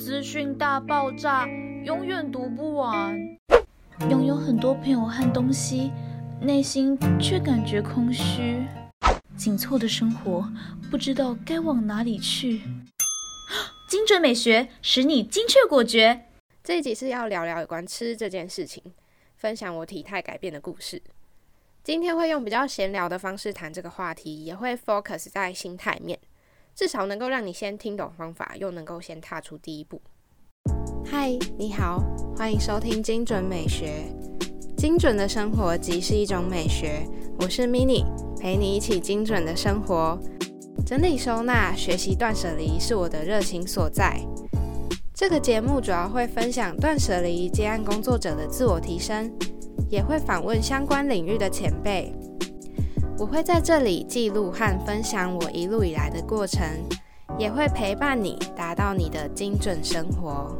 资讯大爆炸，永远读不完。拥有很多朋友和东西，内心却感觉空虚。紧凑的生活，不知道该往哪里去。精准美学使你精确果决。这一集是要聊聊有关吃这件事情，分享我体态改变的故事。今天会用比较闲聊的方式谈这个话题，也会 focus 在心态面。至少能够让你先听懂方法，又能够先踏出第一步。嗨，你好，欢迎收听精准美学。精准的生活即是一种美学。我是 Mini，陪你一起精准的生活。整理收纳、学习断舍离是我的热情所在。这个节目主要会分享断舍离接案工作者的自我提升，也会访问相关领域的前辈。我会在这里记录和分享我一路以来的过程，也会陪伴你达到你的精准生活。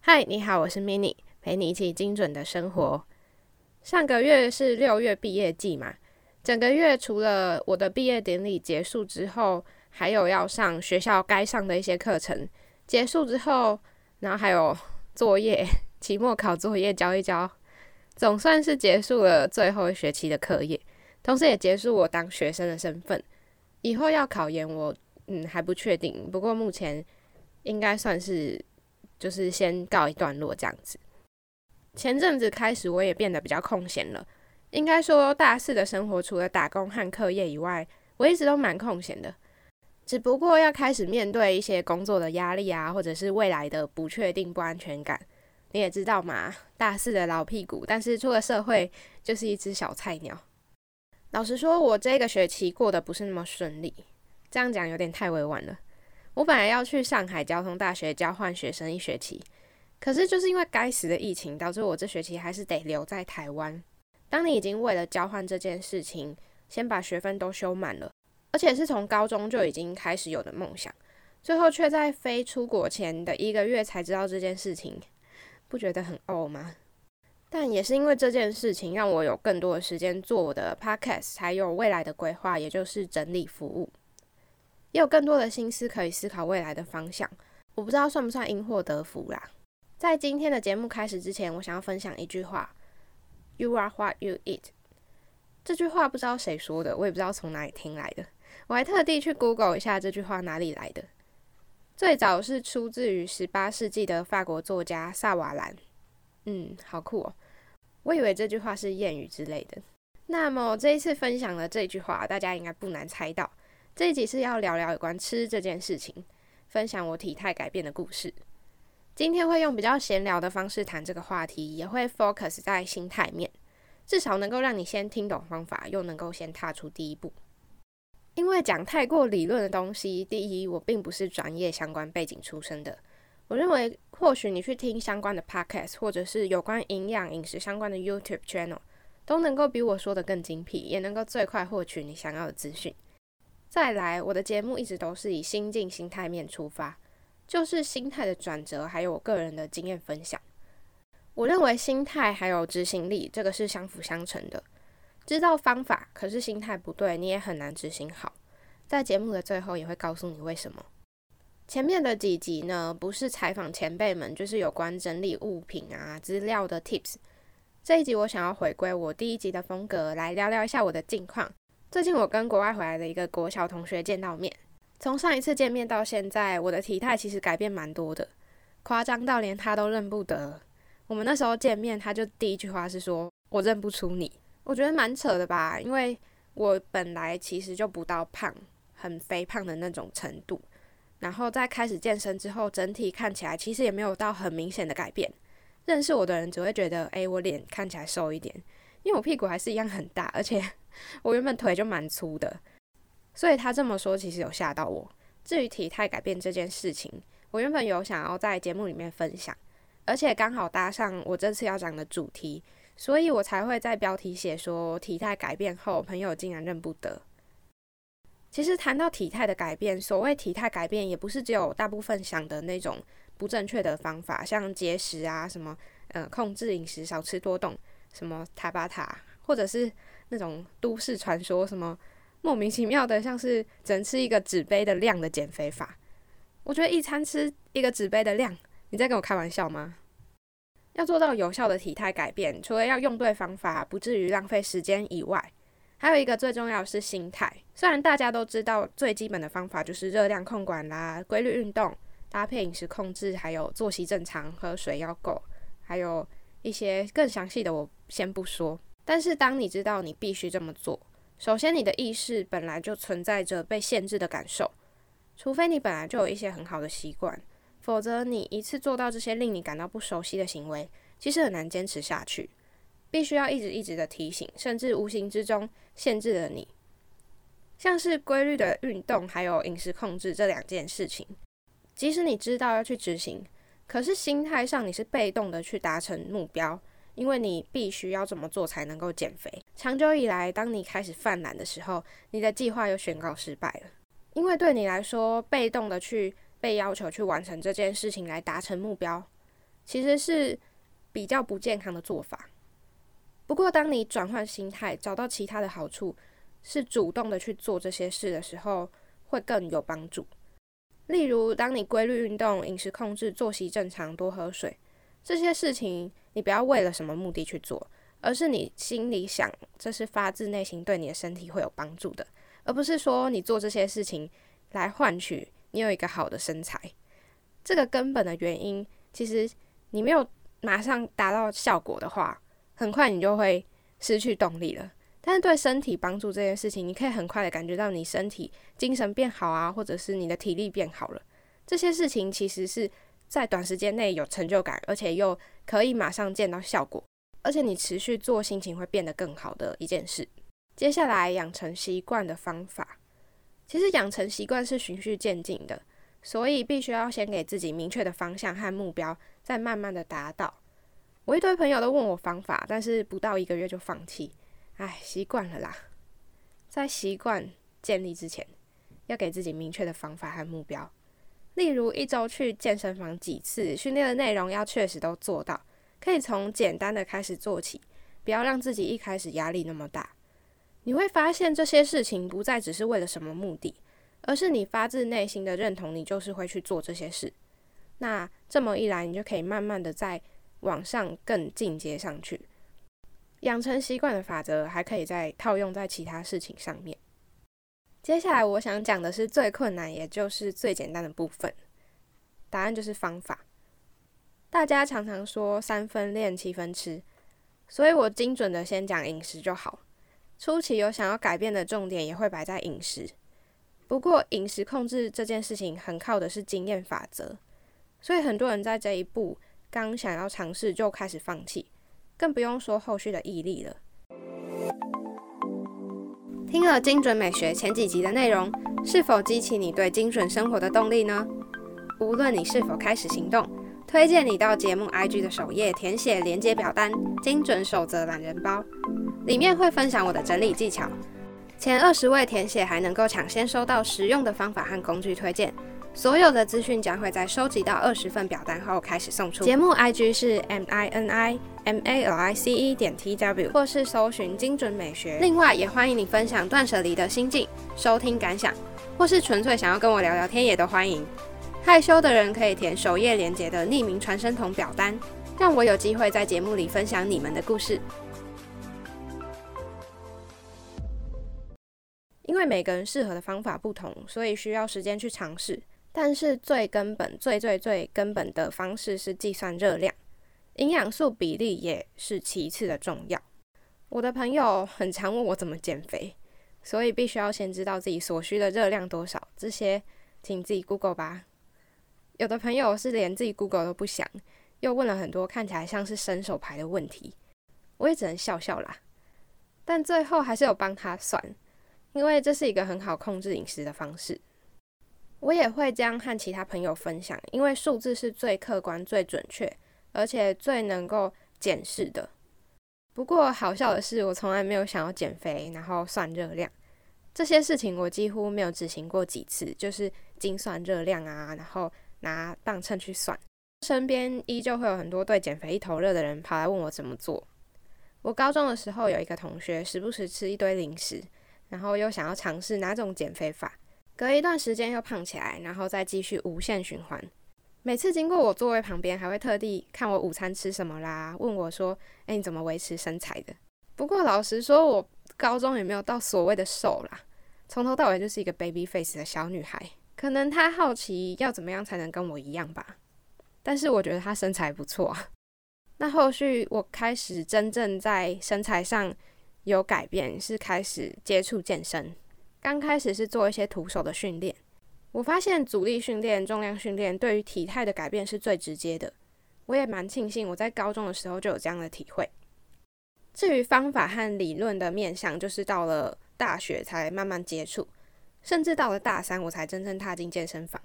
嗨，你好，我是 Mini，陪你一起精准的生活。上个月是六月毕业季嘛，整个月除了我的毕业典礼结束之后，还有要上学校该上的一些课程，结束之后，然后还有作业，期末考作业交一交。总算是结束了最后一学期的课业，同时也结束我当学生的身份。以后要考研，我嗯还不确定，不过目前应该算是就是先告一段落这样子。前阵子开始，我也变得比较空闲了。应该说，大四的生活除了打工和课业以外，我一直都蛮空闲的。只不过要开始面对一些工作的压力啊，或者是未来的不确定、不安全感。你也知道嘛，大四的老屁股，但是出了社会就是一只小菜鸟。老实说，我这个学期过得不是那么顺利，这样讲有点太委婉了。我本来要去上海交通大学交换学生一学期，可是就是因为该死的疫情，导致我这学期还是得留在台湾。当你已经为了交换这件事情，先把学分都修满了，而且是从高中就已经开始有的梦想，最后却在飞出国前的一个月才知道这件事情。不觉得很傲吗？但也是因为这件事情，让我有更多的时间做我的 podcast，还有未来的规划，也就是整理服务，也有更多的心思可以思考未来的方向。我不知道算不算因祸得福啦。在今天的节目开始之前，我想要分享一句话：“You are what you eat。”这句话不知道谁说的，我也不知道从哪里听来的。我还特地去 Google 一下这句话哪里来的。最早是出自于十八世纪的法国作家萨瓦兰，嗯，好酷哦！我以为这句话是谚语之类的。那么这一次分享的这句话，大家应该不难猜到，这一集是要聊聊有关吃这件事情，分享我体态改变的故事。今天会用比较闲聊的方式谈这个话题，也会 focus 在心态面，至少能够让你先听懂方法，又能够先踏出第一步。因为讲太过理论的东西，第一，我并不是专业相关背景出身的。我认为，或许你去听相关的 podcast，或者是有关营养饮食相关的 YouTube channel，都能够比我说的更精辟，也能够最快获取你想要的资讯。再来，我的节目一直都是以心境、心态面出发，就是心态的转折，还有我个人的经验分享。我认为心态还有执行力，这个是相辅相成的。知道方法，可是心态不对，你也很难执行好。在节目的最后，也会告诉你为什么。前面的几集呢，不是采访前辈们，就是有关整理物品啊、资料的 tips。这一集我想要回归我第一集的风格，来聊聊一下我的近况。最近我跟国外回来的一个国小同学见到面，从上一次见面到现在，我的体态其实改变蛮多的，夸张到连他都认不得。我们那时候见面，他就第一句话是说：“我认不出你。”我觉得蛮扯的吧，因为我本来其实就不到胖、很肥胖的那种程度，然后在开始健身之后，整体看起来其实也没有到很明显的改变。认识我的人只会觉得，诶，我脸看起来瘦一点，因为我屁股还是一样很大，而且 我原本腿就蛮粗的，所以他这么说其实有吓到我。至于体态改变这件事情，我原本有想要在节目里面分享，而且刚好搭上我这次要讲的主题。所以我才会在标题写说体态改变后，朋友竟然认不得。其实谈到体态的改变，所谓体态改变，也不是只有大部分想的那种不正确的方法，像节食啊，什么呃控制饮食、少吃多动，什么塔巴塔，或者是那种都市传说，什么莫名其妙的，像是只能吃一个纸杯的量的减肥法。我觉得一餐吃一个纸杯的量，你在跟我开玩笑吗？要做到有效的体态改变，除了要用对方法，不至于浪费时间以外，还有一个最重要是心态。虽然大家都知道最基本的方法就是热量控管啦、规律运动、搭配饮食控制，还有作息正常、喝水要够，还有一些更详细的我先不说。但是当你知道你必须这么做，首先你的意识本来就存在着被限制的感受，除非你本来就有一些很好的习惯。否则，你一次做到这些令你感到不熟悉的行为，其实很难坚持下去。必须要一直一直的提醒，甚至无形之中限制了你。像是规律的运动，还有饮食控制这两件事情，即使你知道要去执行，可是心态上你是被动的去达成目标，因为你必须要这么做才能够减肥。长久以来，当你开始犯懒的时候，你的计划又宣告失败了，因为对你来说，被动的去。被要求去完成这件事情来达成目标，其实是比较不健康的做法。不过，当你转换心态，找到其他的好处，是主动的去做这些事的时候，会更有帮助。例如，当你规律运动、饮食控制、作息正常、多喝水这些事情，你不要为了什么目的去做，而是你心里想这是发自内心对你的身体会有帮助的，而不是说你做这些事情来换取。你有一个好的身材，这个根本的原因，其实你没有马上达到效果的话，很快你就会失去动力了。但是对身体帮助这件事情，你可以很快的感觉到你身体精神变好啊，或者是你的体力变好了。这些事情其实是在短时间内有成就感，而且又可以马上见到效果，而且你持续做，心情会变得更好的一件事。接下来养成习惯的方法。其实养成习惯是循序渐进的，所以必须要先给自己明确的方向和目标，再慢慢的达到。我一堆朋友都问我方法，但是不到一个月就放弃。唉，习惯了啦。在习惯建立之前，要给自己明确的方法和目标。例如一周去健身房几次，训练的内容要确实都做到。可以从简单的开始做起，不要让自己一开始压力那么大。你会发现这些事情不再只是为了什么目的，而是你发自内心的认同，你就是会去做这些事。那这么一来，你就可以慢慢的在往上更进阶上去。养成习惯的法则还可以再套用在其他事情上面。接下来我想讲的是最困难，也就是最简单的部分。答案就是方法。大家常常说三分练，七分吃，所以我精准的先讲饮食就好。初期有想要改变的重点，也会摆在饮食。不过，饮食控制这件事情很靠的是经验法则，所以很多人在这一步刚想要尝试就开始放弃，更不用说后续的毅力了。听了精准美学前几集的内容，是否激起你对精准生活的动力呢？无论你是否开始行动，推荐你到节目 IG 的首页填写连接表单“精准守则懒人包”。里面会分享我的整理技巧，前二十位填写还能够抢先收到实用的方法和工具推荐。所有的资讯将会在收集到二十份表单后开始送出。节目 IG 是 M I N I M A L I C E 点 T W，或是搜寻精准美学。另外，也欢迎你分享断舍离的心境、收听感想，或是纯粹想要跟我聊聊天，也都欢迎。害羞的人可以填首页连接的匿名传声筒表单，让我有机会在节目里分享你们的故事。因为每个人适合的方法不同，所以需要时间去尝试。但是最根本、最最最根本的方式是计算热量，营养素比例也是其次的重要。我的朋友很常问我怎么减肥，所以必须要先知道自己所需的热量多少。这些请自己 Google 吧。有的朋友是连自己 Google 都不想，又问了很多看起来像是伸手牌的问题，我也只能笑笑啦。但最后还是有帮他算。因为这是一个很好控制饮食的方式，我也会这样和其他朋友分享。因为数字是最客观、最准确，而且最能够检视的。不过好笑的是，我从来没有想要减肥，然后算热量这些事情，我几乎没有执行过几次，就是精算热量啊，然后拿磅秤去算。身边依旧会有很多对减肥一头热的人跑来问我怎么做。我高中的时候有一个同学，时不时吃一堆零食。然后又想要尝试哪种减肥法，隔一段时间又胖起来，然后再继续无限循环。每次经过我座位旁边，还会特地看我午餐吃什么啦，问我说：“哎，你怎么维持身材的？”不过老实说，我高中也没有到所谓的瘦啦，从头到尾就是一个 baby face 的小女孩。可能她好奇要怎么样才能跟我一样吧。但是我觉得她身材不错。那后续我开始真正在身材上有改变，是开始接触健身。刚开始是做一些徒手的训练。我发现阻力训练、重量训练对于体态的改变是最直接的。我也蛮庆幸我在高中的时候就有这样的体会。至于方法和理论的面向，就是到了大学才慢慢接触，甚至到了大三我才真正踏进健身房。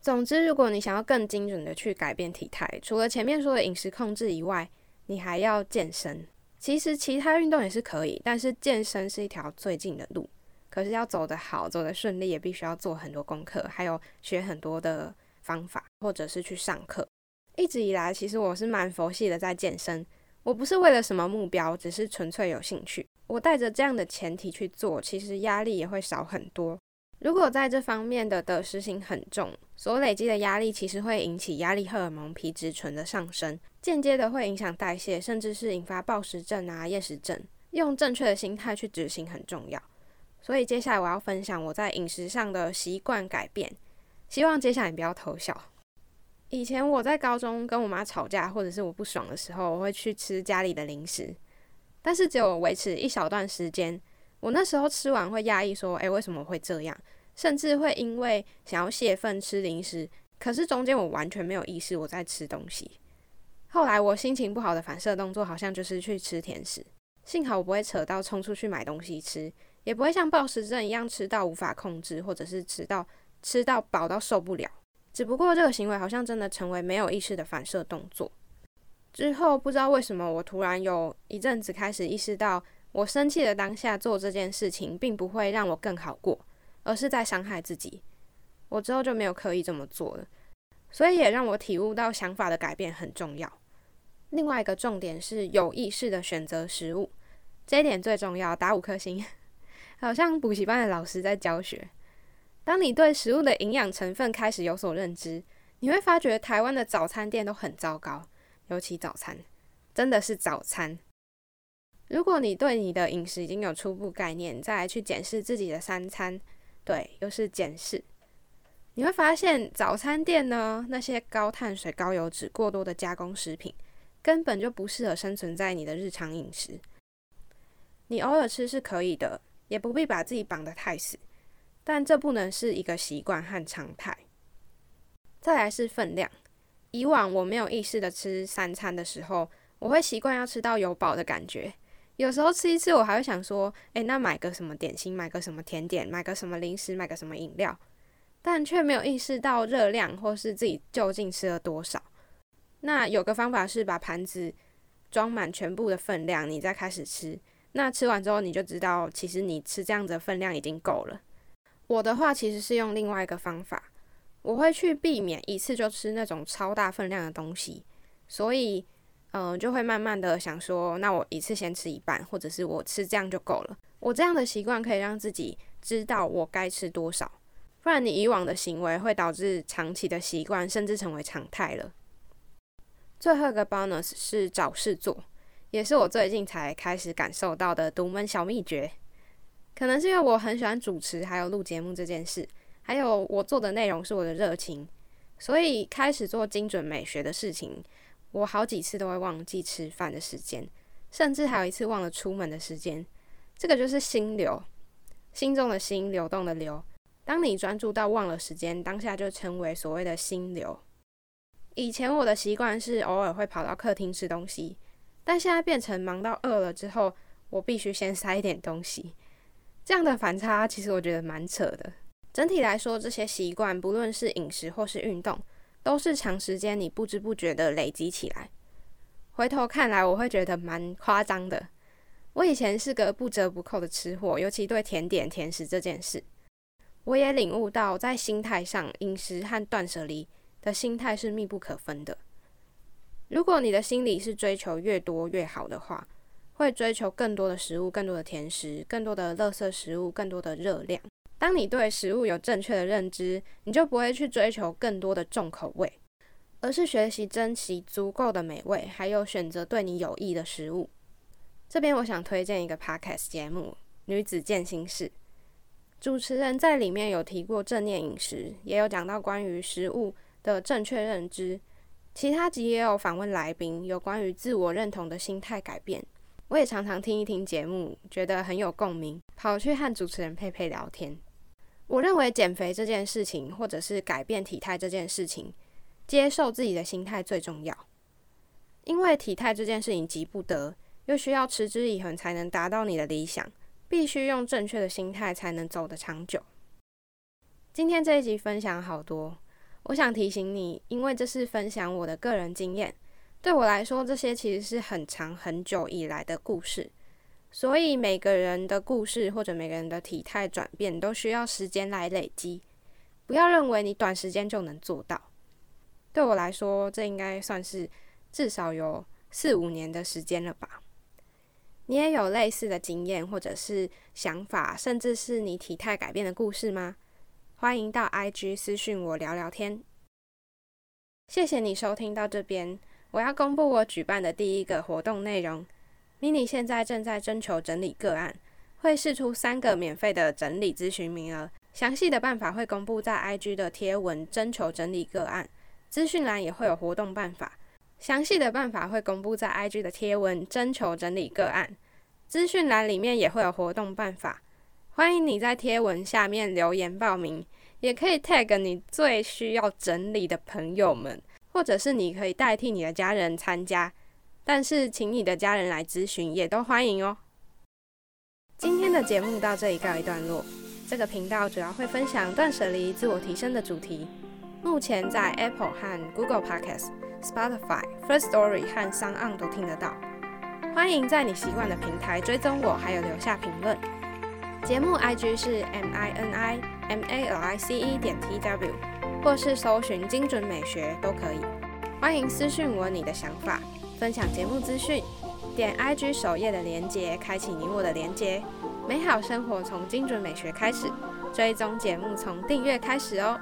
总之，如果你想要更精准的去改变体态，除了前面说的饮食控制以外，你还要健身。其实其他运动也是可以，但是健身是一条最近的路。可是要走得好，走得顺利，也必须要做很多功课，还有学很多的方法，或者是去上课。一直以来，其实我是蛮佛系的在健身，我不是为了什么目标，只是纯粹有兴趣。我带着这样的前提去做，其实压力也会少很多。如果在这方面的得失心很重，所累积的压力其实会引起压力荷尔蒙皮质醇的上升，间接的会影响代谢，甚至是引发暴食症啊、厌食症。用正确的心态去执行很重要。所以接下来我要分享我在饮食上的习惯改变，希望接下来你不要偷笑。以前我在高中跟我妈吵架，或者是我不爽的时候，我会去吃家里的零食，但是只有维持一小段时间。我那时候吃完会压抑说：“诶，为什么会这样？”甚至会因为想要泄愤吃零食，可是中间我完全没有意识我在吃东西。后来我心情不好的反射动作好像就是去吃甜食，幸好我不会扯到冲出去买东西吃。也不会像暴食症一样吃到无法控制，或者是吃到吃到饱到受不了。只不过这个行为好像真的成为没有意识的反射动作。之后不知道为什么，我突然有一阵子开始意识到，我生气的当下做这件事情，并不会让我更好过，而是在伤害自己。我之后就没有刻意这么做了。所以也让我体悟到想法的改变很重要。另外一个重点是有意识的选择食物，这一点最重要，打五颗星。好像补习班的老师在教学。当你对食物的营养成分开始有所认知，你会发觉台湾的早餐店都很糟糕，尤其早餐，真的是早餐。如果你对你的饮食已经有初步概念，再来去检视自己的三餐，对，又是检视，你会发现早餐店呢，那些高碳水、高油脂、过多的加工食品，根本就不适合生存在你的日常饮食。你偶尔吃是可以的。也不必把自己绑得太死，但这不能是一个习惯和常态。再来是分量，以往我没有意识的吃三餐的时候，我会习惯要吃到有饱的感觉。有时候吃一次，我还会想说，诶，那买个什么点心，买个什么甜点，买个什么零食，买个什么饮料，但却没有意识到热量或是自己究竟吃了多少。那有个方法是把盘子装满全部的分量，你再开始吃。那吃完之后，你就知道，其实你吃这样子的分量已经够了。我的话其实是用另外一个方法，我会去避免一次就吃那种超大分量的东西，所以，嗯，就会慢慢的想说，那我一次先吃一半，或者是我吃这样就够了。我这样的习惯可以让自己知道我该吃多少，不然你以往的行为会导致长期的习惯，甚至成为常态了。最后一个 bonus 是找事做。也是我最近才开始感受到的独门小秘诀，可能是因为我很喜欢主持，还有录节目这件事，还有我做的内容是我的热情，所以开始做精准美学的事情，我好几次都会忘记吃饭的时间，甚至还有一次忘了出门的时间。这个就是心流，心中的心，流动的流。当你专注到忘了时间，当下就称为所谓的心流。以前我的习惯是偶尔会跑到客厅吃东西。但现在变成忙到饿了之后，我必须先塞一点东西，这样的反差其实我觉得蛮扯的。整体来说，这些习惯不论是饮食或是运动，都是长时间你不知不觉的累积起来。回头看来，我会觉得蛮夸张的。我以前是个不折不扣的吃货，尤其对甜点、甜食这件事，我也领悟到，在心态上，饮食和断舍离的心态是密不可分的。如果你的心里是追求越多越好的话，会追求更多的食物、更多的甜食、更多的垃圾食物、更多的热量。当你对食物有正确的认知，你就不会去追求更多的重口味，而是学习珍惜足够的美味，还有选择对你有益的食物。这边我想推荐一个 podcast 节目《女子健心室》，主持人在里面有提过正念饮食，也有讲到关于食物的正确认知。其他集也有访问来宾，有关于自我认同的心态改变。我也常常听一听节目，觉得很有共鸣，跑去和主持人佩佩聊天。我认为减肥这件事情，或者是改变体态这件事情，接受自己的心态最重要。因为体态这件事情急不得，又需要持之以恒才能达到你的理想，必须用正确的心态才能走得长久。今天这一集分享好多。我想提醒你，因为这是分享我的个人经验，对我来说，这些其实是很长很久以来的故事，所以每个人的故事或者每个人的体态转变都需要时间来累积。不要认为你短时间就能做到。对我来说，这应该算是至少有四五年的时间了吧。你也有类似的经验或者是想法，甚至是你体态改变的故事吗？欢迎到 IG 私讯我聊聊天。谢谢你收听到这边，我要公布我举办的第一个活动内容。mini 现在正在征求整理个案，会试出三个免费的整理咨询名额。详细的办法会公布在 IG 的贴文，征求整理个案。资讯栏也会有活动办法，详细的办法会公布在 IG 的贴文，征求整理个案。资讯栏里面也会有活动办法。欢迎你在贴文下面留言报名，也可以 tag 你最需要整理的朋友们，或者是你可以代替你的家人参加，但是请你的家人来咨询也都欢迎哦。今天的节目到这里告一段落。这个频道主要会分享断舍离、自我提升的主题，目前在 Apple 和 Google Podcast、Spotify、First Story 和 Sound 都听得到。欢迎在你习惯的平台追踪我，还有留下评论。节目 IG 是 M I N I M A L I C E 点 T W，或是搜寻精准美学都可以。欢迎私讯我你的想法，分享节目资讯。点 IG 首页的连接，开启你我的连接。美好生活从精准美学开始，追踪节目从订阅开始哦。